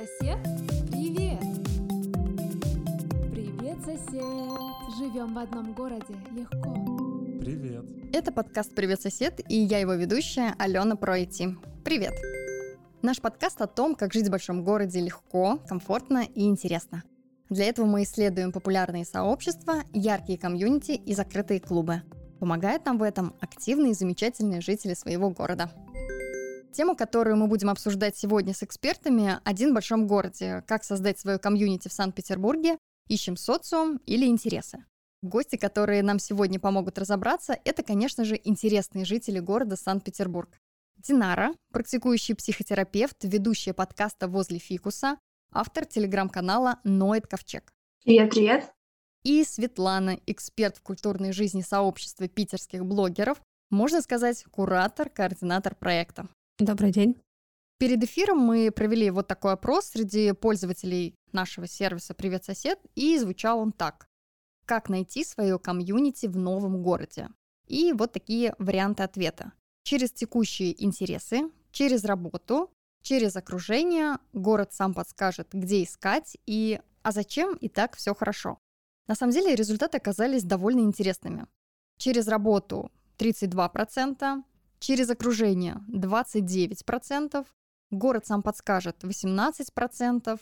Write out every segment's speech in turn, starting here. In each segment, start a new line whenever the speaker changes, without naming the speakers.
Сосед, привет! Привет, сосед! Живем в одном городе, легко.
Привет.
Это подкаст «Привет, сосед» и я его ведущая Алена Пройти. Привет! Наш подкаст о том, как жить в большом городе легко, комфортно и интересно. Для этого мы исследуем популярные сообщества, яркие комьюнити и закрытые клубы. Помогают нам в этом активные и замечательные жители своего города. Тема, которую мы будем обсуждать сегодня с экспертами, один в большом городе. Как создать свое комьюнити в Санкт-Петербурге, ищем социум или интересы. Гости, которые нам сегодня помогут разобраться, это, конечно же, интересные жители города Санкт-Петербург. Динара, практикующий психотерапевт, ведущая подкаста «Возле фикуса», автор телеграм-канала «Ноет Ковчег».
Привет, привет.
И Светлана, эксперт в культурной жизни сообщества питерских блогеров, можно сказать, куратор, координатор проекта.
Добрый день.
Перед эфиром мы провели вот такой опрос среди пользователей нашего сервиса «Привет, сосед», и звучал он так. Как найти свое комьюнити в новом городе? И вот такие варианты ответа. Через текущие интересы, через работу, через окружение, город сам подскажет, где искать и а зачем и так все хорошо. На самом деле результаты оказались довольно интересными. Через работу 32%, через окружение 29%, город сам подскажет 18%,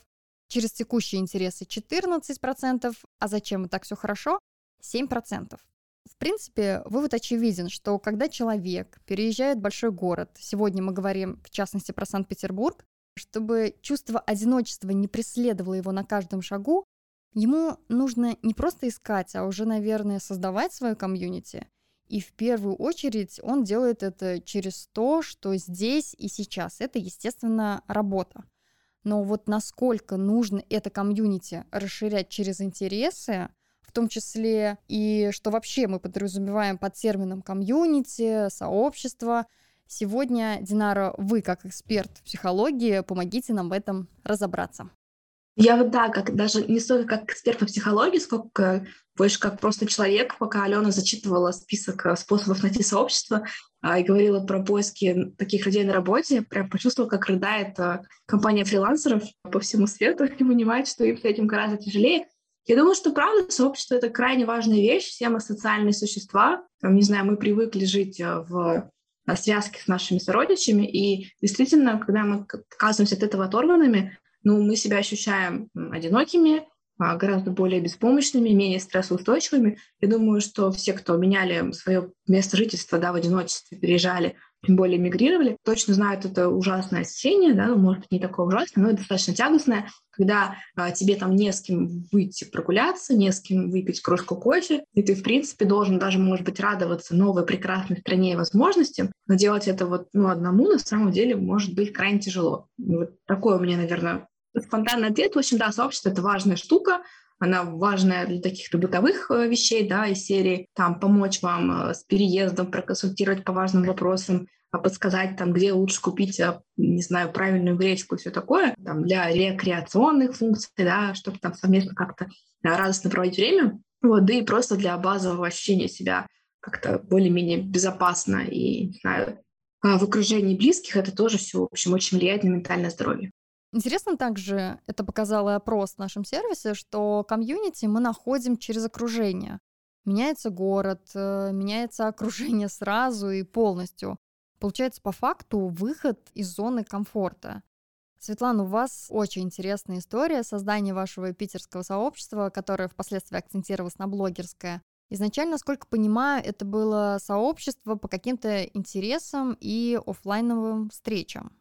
через текущие интересы 14%, а зачем и так все хорошо 7%. В принципе, вывод очевиден, что когда человек переезжает в большой город, сегодня мы говорим в частности про Санкт-Петербург, чтобы чувство одиночества не преследовало его на каждом шагу, ему нужно не просто искать, а уже, наверное, создавать свою комьюнити – и в первую очередь он делает это через то, что здесь и сейчас. Это, естественно, работа. Но вот насколько нужно это комьюнити расширять через интересы, в том числе и что вообще мы подразумеваем под термином комьюнити, сообщество. Сегодня, Динара, вы как эксперт в психологии, помогите нам в этом разобраться.
Я вот, да, как даже не столько как эксперт по психологии, сколько больше как просто человек, пока Алена зачитывала список э, способов найти сообщество а, и говорила про поиски таких людей на работе, прям почувствовала, как рыдает а, компания фрилансеров по всему свету и понимает, что им с этим гораздо тяжелее. Я думаю, что правда сообщество — это крайне важная вещь, все мы социальные существа. Там, не знаю, мы привыкли жить э, в связке с нашими сородичами, и действительно, когда мы оказываемся от этого оторванными, ну, мы себя ощущаем одинокими, а, гораздо более беспомощными, менее стрессоустойчивыми. Я думаю, что все, кто меняли свое место жительства да, в одиночестве, переезжали, тем более мигрировали, точно знают это ужасное ощущение, да, ну, может быть, не такое ужасное, но достаточно тягостное, когда а, тебе там не с кем выйти прогуляться, не с кем выпить кружку кофе, и ты, в принципе, должен даже, может быть, радоваться новой прекрасной стране и возможностям, но делать это вот ну, одному на самом деле может быть крайне тяжело. Вот такое у меня, наверное, спонтанный ответ. В общем, да, сообщество — это важная штука, она важная для таких-то бытовых э, вещей, да, из серии там помочь вам э, с переездом, проконсультировать по важным вопросам, а подсказать там, где лучше купить, э, не знаю, правильную гречку и все такое, там, для рекреационных функций, да, чтобы там совместно как-то радостно проводить время, вот, да и просто для базового ощущения себя как-то более-менее безопасно и, не знаю, в окружении близких это тоже все, в общем, очень влияет на ментальное здоровье.
Интересно также, это показал и опрос в нашем сервисе, что комьюнити мы находим через окружение. Меняется город, э, меняется окружение сразу и полностью. Получается, по факту, выход из зоны комфорта. Светлана, у вас очень интересная история создания вашего питерского сообщества, которое впоследствии акцентировалось на блогерское. Изначально, насколько понимаю, это было сообщество по каким-то интересам и офлайновым встречам.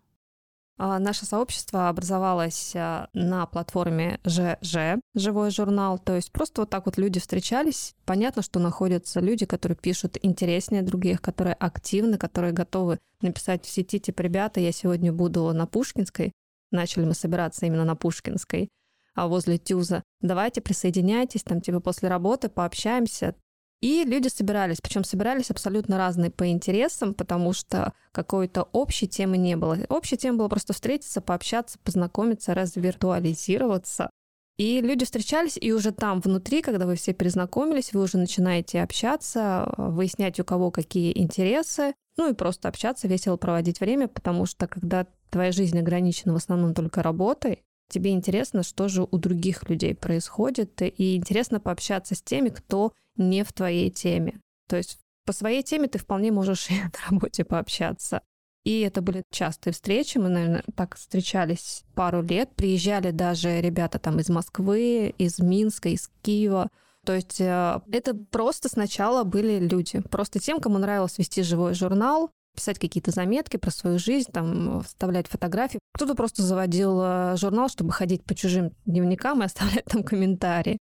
А, наше сообщество образовалось а, на платформе ЖЖ, живой журнал, то есть просто вот так вот люди встречались. Понятно, что находятся люди, которые пишут интереснее других, которые активны, которые готовы написать в сети, типа, ребята, я сегодня буду на Пушкинской. Начали мы собираться именно на Пушкинской а возле Тюза. Давайте присоединяйтесь, там типа после работы пообщаемся. И люди собирались, причем собирались абсолютно разные по интересам, потому что какой-то общей темы не было. Общей темы было просто встретиться, пообщаться, познакомиться, развиртуализироваться. И люди встречались, и уже там внутри, когда вы все перезнакомились, вы уже начинаете общаться, выяснять, у кого какие интересы, ну и просто общаться, весело проводить время, потому что когда твоя жизнь ограничена в основном только работой, тебе интересно, что же у других людей происходит, и интересно пообщаться с теми, кто не в твоей теме. То есть по своей теме ты вполне можешь и на работе пообщаться. И это были частые встречи. Мы, наверное, так встречались пару лет. Приезжали даже ребята там из Москвы, из Минска, из Киева. То есть э, это просто сначала были люди. Просто тем, кому нравилось вести живой журнал, писать какие-то заметки про свою жизнь, там, вставлять фотографии. Кто-то просто заводил э, журнал, чтобы ходить по чужим дневникам и оставлять там комментарии.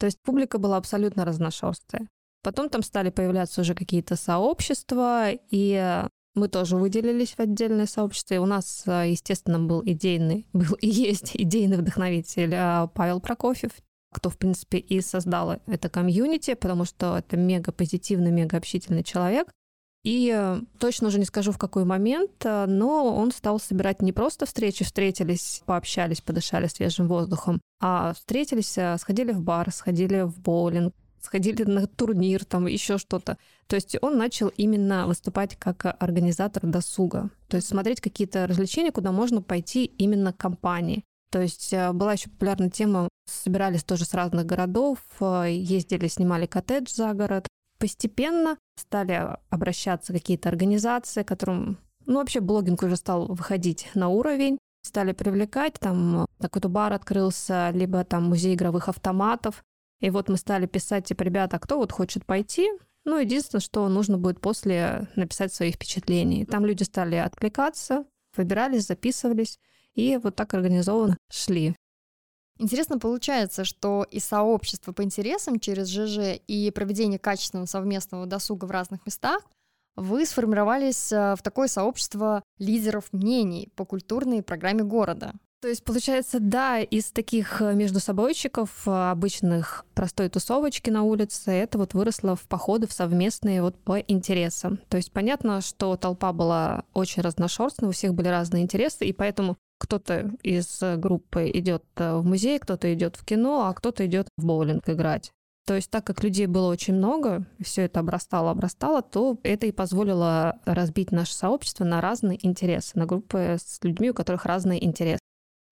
То есть публика была абсолютно разношерстная. Потом там стали появляться уже какие-то сообщества, и мы тоже выделились в отдельное сообщество. И у нас, естественно, был идейный, был и есть идейный вдохновитель Павел Прокофьев, кто, в принципе, и создал это комьюнити, потому что это мега позитивный, мега общительный человек. И э, точно уже не скажу, в какой момент, э, но он стал собирать не просто встречи, встретились, пообщались, подышали свежим воздухом, а встретились, э, сходили в бар, сходили в боулинг, сходили на турнир, там еще что-то. То есть он начал именно выступать как организатор досуга. То есть смотреть какие-то развлечения, куда можно пойти именно компании. То есть была еще популярная тема, собирались тоже с разных городов, ездили, снимали коттедж за город. Постепенно стали обращаться какие-то организации, которым, ну вообще блогинг уже стал выходить на уровень, стали привлекать, там какой-то бар открылся, либо там музей игровых автоматов. И вот мы стали писать, типа, ребята, а кто вот хочет пойти? Ну, единственное, что нужно будет после написать свои впечатления. Там люди стали откликаться, выбирались, записывались. И вот так организованно шли.
Интересно получается, что и сообщество по интересам через ЖЖ, и проведение качественного совместного досуга в разных местах вы сформировались э, в такое сообщество лидеров мнений по культурной программе города.
То есть, получается, да, из таких э, между собойчиков, э, обычных простой тусовочки на улице, это вот выросло в походы в совместные вот по интересам. То есть понятно, что толпа была очень разношерстная, у всех были разные интересы, и поэтому кто-то из э, группы идет э, в музей, кто-то идет в кино, а кто-то идет в боулинг играть. То есть так как людей было очень много, все это обрастало, обрастало, то это и позволило разбить наше сообщество на разные интересы, на группы с людьми, у которых разные интересы.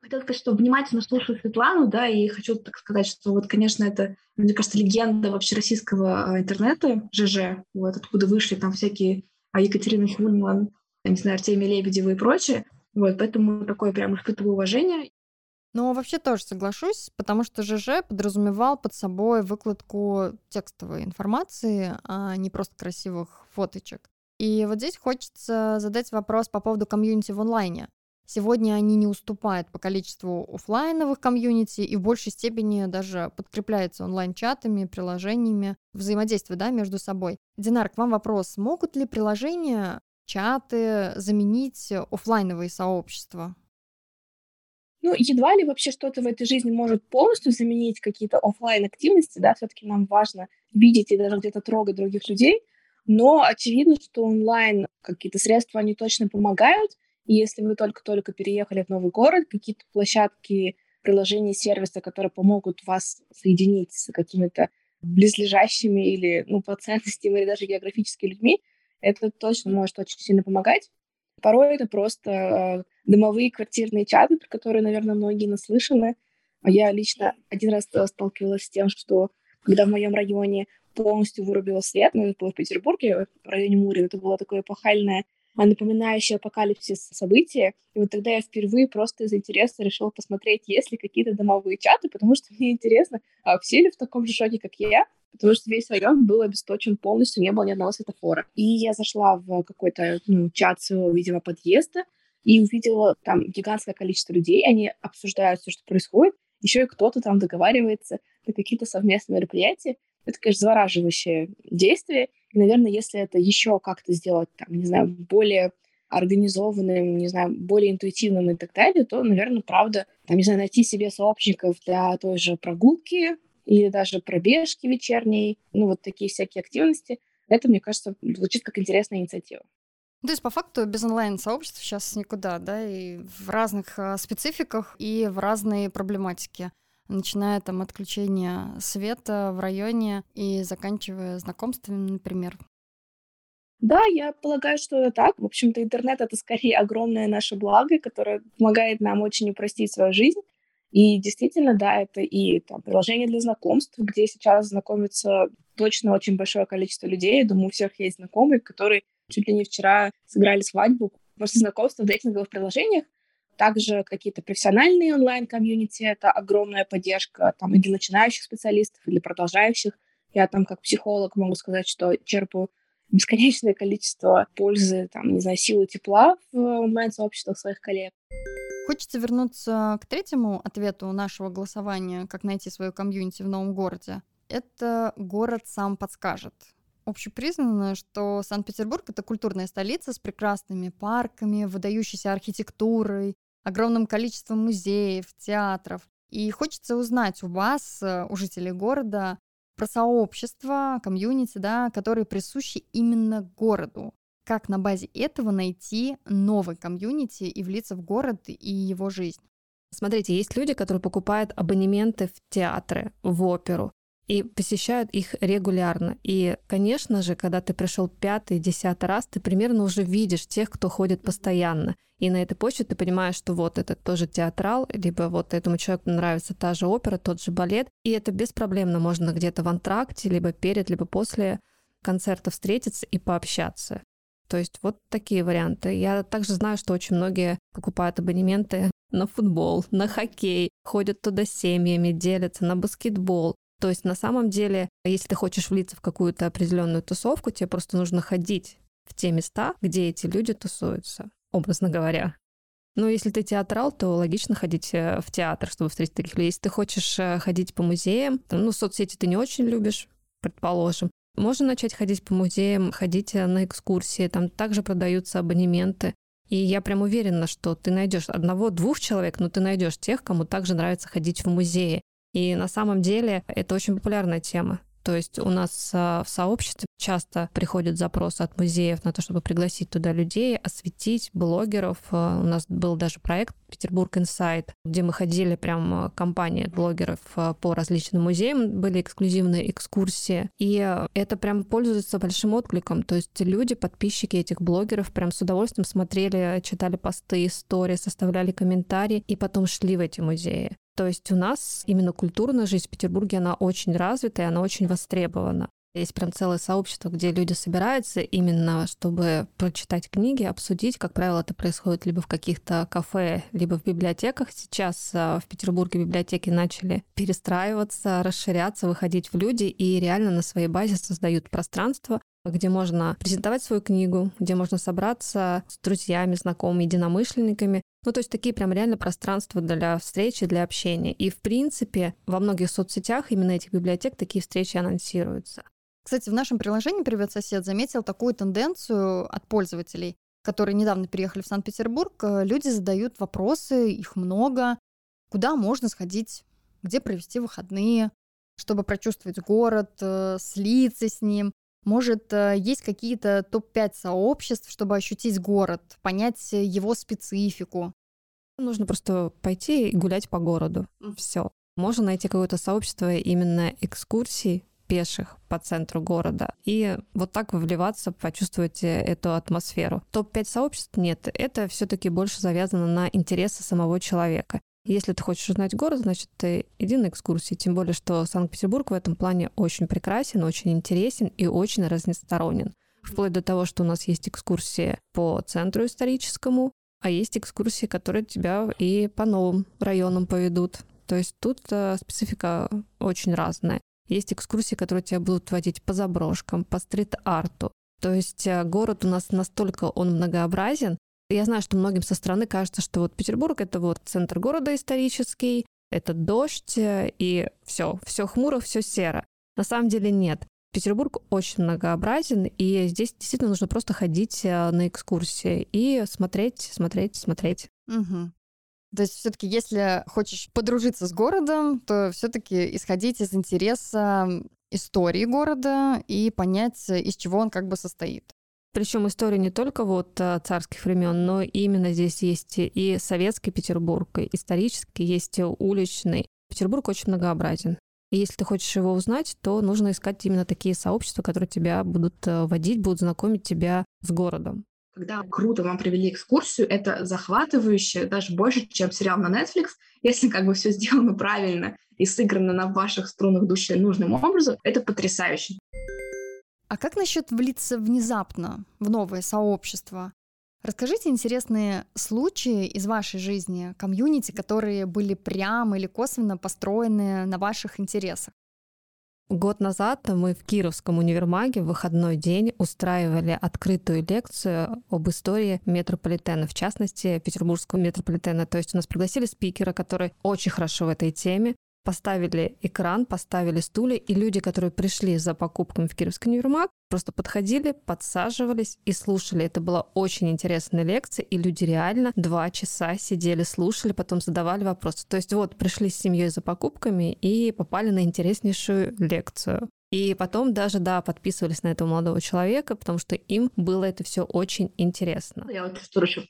Хотела сказать, что внимательно слушаю Светлану, да, и хочу так сказать, что вот, конечно, это, мне кажется, легенда вообще российского а, интернета, ЖЖ, вот откуда вышли там всякие а, Екатерина Хюльман, не знаю, Артемий Лебедева и прочее. Вот, поэтому такое прям испытываю уважение.
Ну, вообще тоже соглашусь, потому что ЖЖ подразумевал под собой выкладку текстовой информации, а не просто красивых фоточек. И вот здесь хочется задать вопрос по поводу комьюнити в онлайне. Сегодня они не уступают по количеству офлайновых комьюнити и в большей степени даже подкрепляются онлайн-чатами, приложениями, взаимодействия да, между собой. Динар, к вам вопрос. Могут ли приложения чаты заменить офлайновые сообщества?
Ну, едва ли вообще что-то в этой жизни может полностью заменить какие-то офлайн активности, да, все-таки нам важно видеть и даже где-то трогать других людей, но очевидно, что онлайн какие-то средства, они точно помогают, и если вы только-только переехали в новый город, какие-то площадки, приложения, сервисы, которые помогут вас соединить с какими-то близлежащими или, ну, по ценностям или даже географически людьми, это точно может очень сильно помогать. Порой это просто э, домовые квартирные чаты, про которые, наверное, многие наслышаны. Я лично один раз сталкивалась с тем, что когда в моем районе полностью вырубило свет, ну, это было в Петербурге, в районе Мурин, это было такое эпохальное, напоминающее апокалипсис событие. И вот тогда я впервые просто из интереса решила посмотреть, есть ли какие-то домовые чаты, потому что мне интересно, а все ли в таком же шоке, как я, потому что весь район был обесточен полностью, не было ни одного светофора. И я зашла в какой-то ну, чат своего, видимо, подъезда и увидела там гигантское количество людей, они обсуждают все, что происходит, еще и кто-то там договаривается на какие-то совместные мероприятия. Это, конечно, завораживающее действие. И, наверное, если это еще как-то сделать, там, не знаю, более организованным, не знаю, более интуитивным и так далее, то, наверное, правда, там, не знаю, найти себе сообщников для той же прогулки, или даже пробежки вечерней, ну вот такие всякие активности. Это, мне кажется, звучит как интересная инициатива.
То есть, по факту, без онлайн-сообществ сейчас никуда, да, и в разных э, спецификах и в разные проблематики, начиная там от отключения света в районе и заканчивая знакомствами, например.
Да, я полагаю, что это так. В общем-то, интернет — это скорее огромное наше благо, которое помогает нам очень упростить свою жизнь.
И действительно, да, это и там, приложение для знакомств, где сейчас знакомится точно очень большое количество людей. Думаю, у всех есть знакомые, которые чуть ли не вчера сыграли свадьбу после знакомства в дейтинговых приложениях. Также какие-то профессиональные онлайн-комьюнити — это огромная поддержка там и для начинающих специалистов, и для продолжающих. Я там как психолог могу сказать, что черпаю бесконечное количество пользы, там, не знаю, силы тепла в онлайн-сообществах своих коллег.
Хочется вернуться к третьему ответу нашего голосования «Как найти свою комьюнити в новом городе». Это город сам подскажет. Общепризнано, что Санкт-Петербург — это культурная столица с прекрасными парками, выдающейся архитектурой, огромным количеством музеев, театров. И хочется узнать у вас, э, у жителей города, про сообщества, комьюнити, да, которые присущи именно городу. Как на базе этого найти новый комьюнити и влиться в город и его жизнь?
Смотрите, есть люди, которые покупают абонементы в театры, в оперу, и посещают их регулярно. И, конечно же, когда ты пришел пятый, десятый раз, ты примерно уже видишь тех, кто ходит постоянно. И на этой почве ты понимаешь, что вот это тоже театрал, либо вот этому человеку нравится та же опера, тот же балет. И это беспроблемно можно где-то в антракте, либо перед, либо после концерта встретиться и пообщаться. То есть вот такие варианты. Я также знаю, что очень многие покупают абонементы на футбол, на хоккей, ходят туда семьями, делятся на баскетбол. То есть на самом деле, если ты хочешь влиться в какую-то определенную тусовку, тебе просто нужно ходить в те места, где эти люди тусуются, образно говоря. Ну, если ты театрал, то логично ходить э, в театр, чтобы встретить таких людей. Если ты хочешь э, ходить по музеям, ну, соцсети ты не очень любишь, предположим, можно начать ходить по музеям, ходить э, на экскурсии, там также продаются абонементы. И я прям уверена, что ты найдешь одного-двух человек, но ты найдешь тех, кому также нравится ходить в музеи. И на самом деле это очень популярная тема. То есть у нас а, в сообществе часто приходят запросы от музеев на то, чтобы пригласить туда людей, осветить блогеров. А, у нас был даже проект Петербург Инсайт, где мы ходили прям а, компания блогеров по различным музеям, были эксклюзивные экскурсии. И это прям пользуется большим откликом. То есть люди, подписчики этих блогеров прям с удовольствием смотрели, читали посты, истории, составляли комментарии и потом шли в эти музеи. То есть у нас именно культурная жизнь в Петербурге, она очень развита и она очень востребована. Есть прям целое сообщество, где люди собираются именно, чтобы прочитать книги, обсудить. Как правило, это происходит либо в каких-то кафе, либо в библиотеках. Сейчас а, в Петербурге библиотеки начали перестраиваться, расширяться, выходить в люди и реально на своей базе создают пространство, где можно презентовать свою книгу, где можно собраться с друзьями, знакомыми, единомышленниками. Ну, то есть такие прям реально пространства для встречи, для общения. И, в принципе, во многих соцсетях именно этих библиотек такие встречи анонсируются.
Кстати, в нашем приложении «Привет, сосед» заметил такую тенденцию от пользователей, которые недавно переехали в Санкт-Петербург. Люди задают вопросы, их много. Куда можно сходить? Где провести выходные? Чтобы прочувствовать город, э, слиться с ним. Может, э, есть какие-то топ-5 сообществ, чтобы ощутить город, понять его специфику?
Нужно просто пойти и гулять по городу. Все. Можно найти какое-то сообщество именно экскурсий пеших по центру города. И вот так вливаться, почувствовать э, эту атмосферу. Топ-5 сообществ нет. Это все таки больше завязано на интересы самого человека. Если ты хочешь узнать город, значит, ты иди на экскурсии. Тем более, что Санкт-Петербург в этом плане очень прекрасен, очень интересен и очень разносторонен. Вплоть до того, что у нас есть экскурсии по центру историческому, а есть экскурсии, которые тебя и по новым районам поведут. То есть тут э, специфика очень разная. Есть экскурсии, которые тебя будут водить по заброшкам, по стрит-арту. То есть э, город у нас настолько он многообразен, я знаю, что многим со стороны кажется, что вот Петербург это вот центр города исторический, это дождь, э, и все, все хмуро, все серо. На самом деле нет. Петербург очень многообразен, и здесь действительно нужно просто ходить э, на экскурсии и смотреть, смотреть, смотреть.
Угу. То есть все-таки, если хочешь подружиться с городом, то все-таки исходить из интереса истории города и понять, из чего он как бы состоит.
Причем история не только вот э, царских времен, но именно здесь есть и советский Петербург, и исторический, есть уличный. Петербург очень многообразен. И если ты хочешь его узнать, то нужно искать именно такие сообщества, которые тебя будут э, водить, будут знакомить тебя с городом.
когда круто вам провели экскурсию, это захватывающе, даже больше, чем сериал на Netflix. Если как бы все сделано правильно и сыграно на ваших струнах души нужным образом, это потрясающе.
А как насчет влиться внезапно в новое сообщество? Расскажите интересные случаи из вашей жизни, комьюнити, которые были прямо или косвенно построены на ваших интересах.
Год назад мы в Кировском универмаге в выходной день устраивали открытую лекцию об истории метрополитена, в частности, петербургского метрополитена. То есть у нас пригласили спикера, который очень хорошо в этой теме поставили экран, поставили стулья, и люди, которые пришли за покупками в Кировский универмаг, просто подходили, подсаживались и слушали. Это была очень интересная лекция, и люди реально два часа сидели, слушали, потом задавали вопросы. То есть вот пришли с семьей за покупками и попали на интереснейшую лекцию. И потом даже, да, подписывались на этого молодого человека, потому что им было это все очень интересно.
Я вот тоже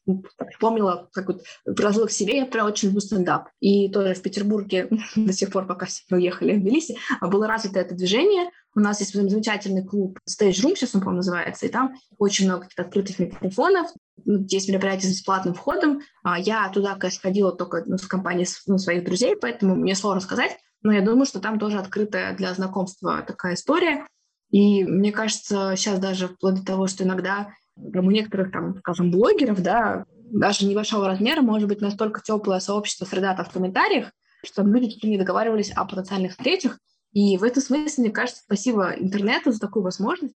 вспомнила, как вот приложила к себе, я прям очень люблю стендап. И тоже в Петербурге до сих пор, пока все уехали в Тбилиси, было развито это движение. У нас есть замечательный клуб Stage Room, сейчас он, по-моему, называется, и там очень много каких-то открытых микрофонов, есть мероприятия с бесплатным входом. А я туда, конечно, ходила только ну, с компанией ну, своих друзей, поэтому мне сложно сказать, но я думаю, что там тоже открытая для знакомства такая история. И мне кажется, сейчас даже вплоть до того, что иногда там, у некоторых, там, скажем, блогеров, да, даже небольшого размера может быть настолько теплое сообщество среда в комментариях, что люди не договаривались о потенциальных встречах. И в этом смысле, мне кажется, спасибо интернету за такую возможность.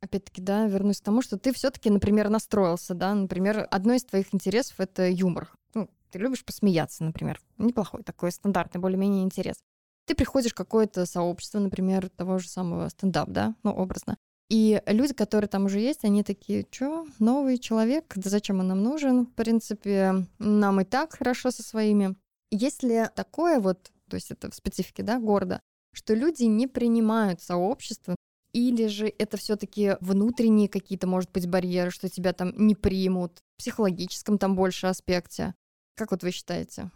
Опять-таки, да, вернусь к тому, что ты все-таки, например, настроился, да, например, одно из твоих интересов это юмор. Ну, ты любишь посмеяться, например. Неплохой такой стандартный, более-менее интерес. Ты приходишь в какое-то сообщество, например, того же самого стендап, да, ну, образно. И люди, которые там уже есть, они такие, что, новый человек, да зачем он нам нужен? В принципе, нам и так хорошо со своими. Есть ли такое вот, то есть это в специфике, да, города, что люди не принимают сообщество, или же это все-таки внутренние какие-то, может быть, барьеры, что тебя там не примут, в психологическом там больше аспекте? Как вот вы считаете?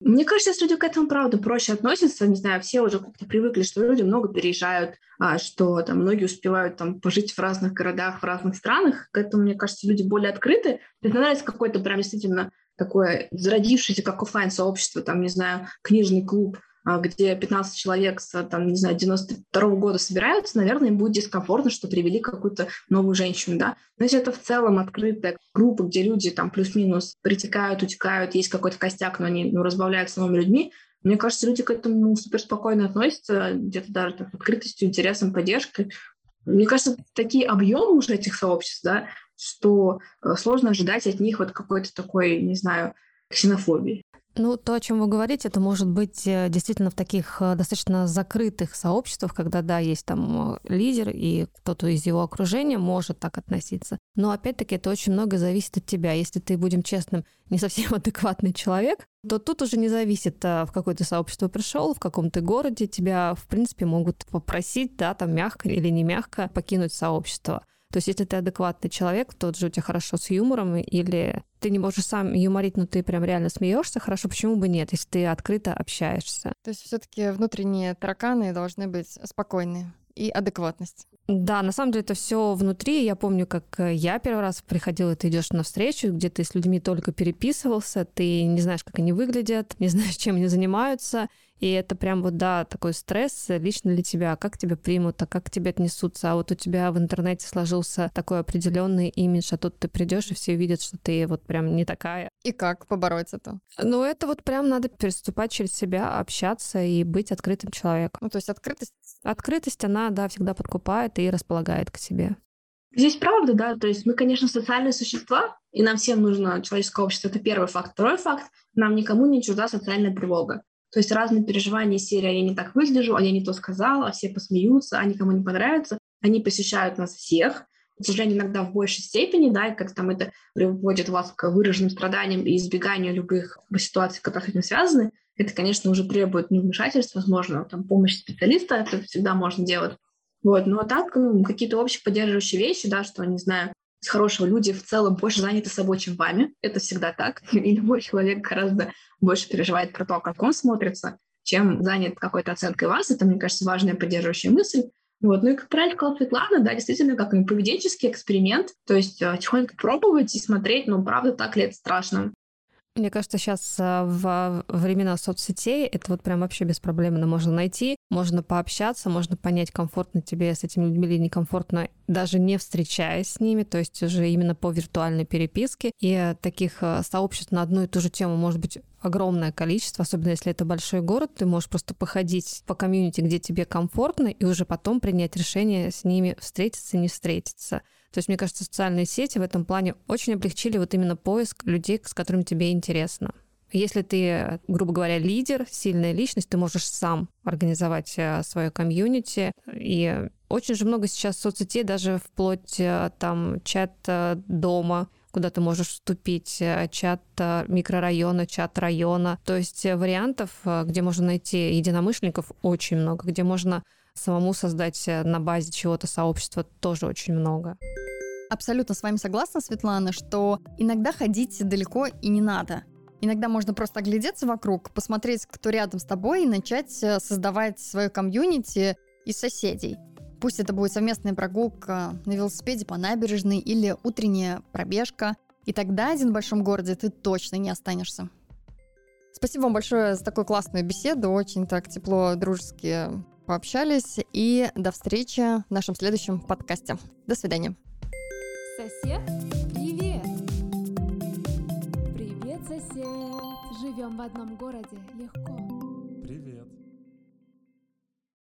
Мне кажется, что люди к этому, правда, проще относятся. Не знаю, все уже как-то привыкли, что люди много переезжают, а, что там многие успевают там пожить в разных городах, в разных странах. К этому, мне кажется, люди более открыты. Если нравится какой-то прям действительно такое зародившееся, как офлайн сообщество, там, не знаю, книжный клуб, где 15 человек с, там, не знаю, 92 -го года собираются, наверное, им будет дискомфортно, что привели какую-то новую женщину, да. Но если это в целом открытая группа, где люди там плюс-минус притекают, утекают, есть какой-то костяк, но они ну, разбавляются новыми людьми, мне кажется, люди к этому супер спокойно относятся, где-то даже так, открытостью, интересом, поддержкой. Мне кажется, такие объемы уже этих сообществ, да, что э, сложно ожидать от них вот какой-то такой, не знаю, ксенофобии.
Ну, то, о чем вы говорите, это может быть э, действительно в таких э, достаточно закрытых сообществах, когда, да, есть там э, лидер, и кто-то из его окружения может так относиться. Но, опять-таки, это очень много зависит от тебя. Если ты, будем честным, не совсем адекватный человек, то тут уже не зависит, в какое ты сообщество пришел, в каком ты городе, тебя, в принципе, могут попросить, да, там мягко или не мягко покинуть сообщество. То есть, если ты адекватный человек, тот же у тебя хорошо с юмором, или ты не можешь сам юморить, но ты прям реально смеешься, хорошо, почему бы нет, если ты открыто общаешься.
То есть все-таки внутренние тараканы должны быть спокойные и адекватность.
Да, на самом деле это все внутри. Я помню, как э, я первый раз приходила, ты идешь на встречу, где ты с людьми только переписывался, ты не знаешь, как они выглядят, не знаешь, чем они занимаются, и это прям вот, да, такой стресс лично для тебя. Как тебя примут, а как к тебе отнесутся. А вот у тебя в интернете сложился такой определенный имидж, а тут ты придешь и все видят, что ты вот прям не такая.
И как побороть это?
Ну, это вот прям надо переступать через себя, общаться и быть открытым человеком.
Ну, то есть открытость?
Открытость, она, да, всегда подкупает и располагает к себе.
Здесь правда, да, то есть мы, конечно, социальные существа, и нам всем нужно человеческое общество. Это первый факт. Второй факт, нам никому не чужда социальная тревога. То есть разные переживания серии «а я не так выгляжу», «а я не то сказала», «а все посмеются», «а никому не понравится», они посещают нас всех, к сожалению, иногда в большей степени, да, и как там это приводит вас к выраженным страданиям и избеганию любых ситуаций, которые с этим связаны, это, конечно, уже требует ну, вмешательства, возможно, там, помощи специалиста, это всегда можно делать. Вот, но так, ну, какие-то общие поддерживающие вещи, да, что, не знаю, с хорошего люди в целом больше заняты собой, чем вами. Это всегда так. И любой человек гораздо больше переживает про то, как он смотрится, чем занят какой-то оценкой вас. Это, мне кажется, важная поддерживающая мысль. Вот. Ну и, как правильно сказала Светлана, да, действительно, как поведенческий эксперимент, то есть а, тихонько пробовать и смотреть, ну, правда, так ли это страшно.
Мне кажется, сейчас а, в времена соцсетей это вот прям вообще беспроблемно можно найти, можно пообщаться, можно понять, комфортно тебе с этими людьми или некомфортно, даже не встречаясь с ними, то есть уже именно по виртуальной переписке. И таких а, сообществ на одну и ту же тему может быть огромное количество, особенно если это большой город, ты можешь просто походить по комьюнити, где тебе комфортно, и уже потом принять решение с ними встретиться, не встретиться. То есть, мне кажется, социальные сети в этом плане очень облегчили вот именно поиск людей, с которыми тебе интересно. Если ты, грубо говоря, лидер, сильная личность, ты можешь сам организовать э, свое комьюнити. И очень же много сейчас соцсетей, даже вплоть э, там чат дома, куда ты можешь вступить, э, чат микрорайона, чат района. То есть вариантов, где можно найти единомышленников, очень много, где можно самому создать э, на базе чего-то сообщество тоже очень много.
Абсолютно с вами согласна, Светлана, что иногда ходить далеко и не надо. Иногда можно просто оглядеться вокруг, посмотреть, кто рядом с тобой, и начать э, создавать свое комьюнити из соседей. Пусть это будет совместная прогулка на велосипеде по набережной или утренняя пробежка. И тогда один в большом городе ты точно не останешься. Спасибо вам большое за такую классную беседу. Очень так тепло, дружески пообщались. И до встречи в нашем следующем подкасте. До свидания.
Сосед, привет! Привет, сосед! Живем в одном городе легко.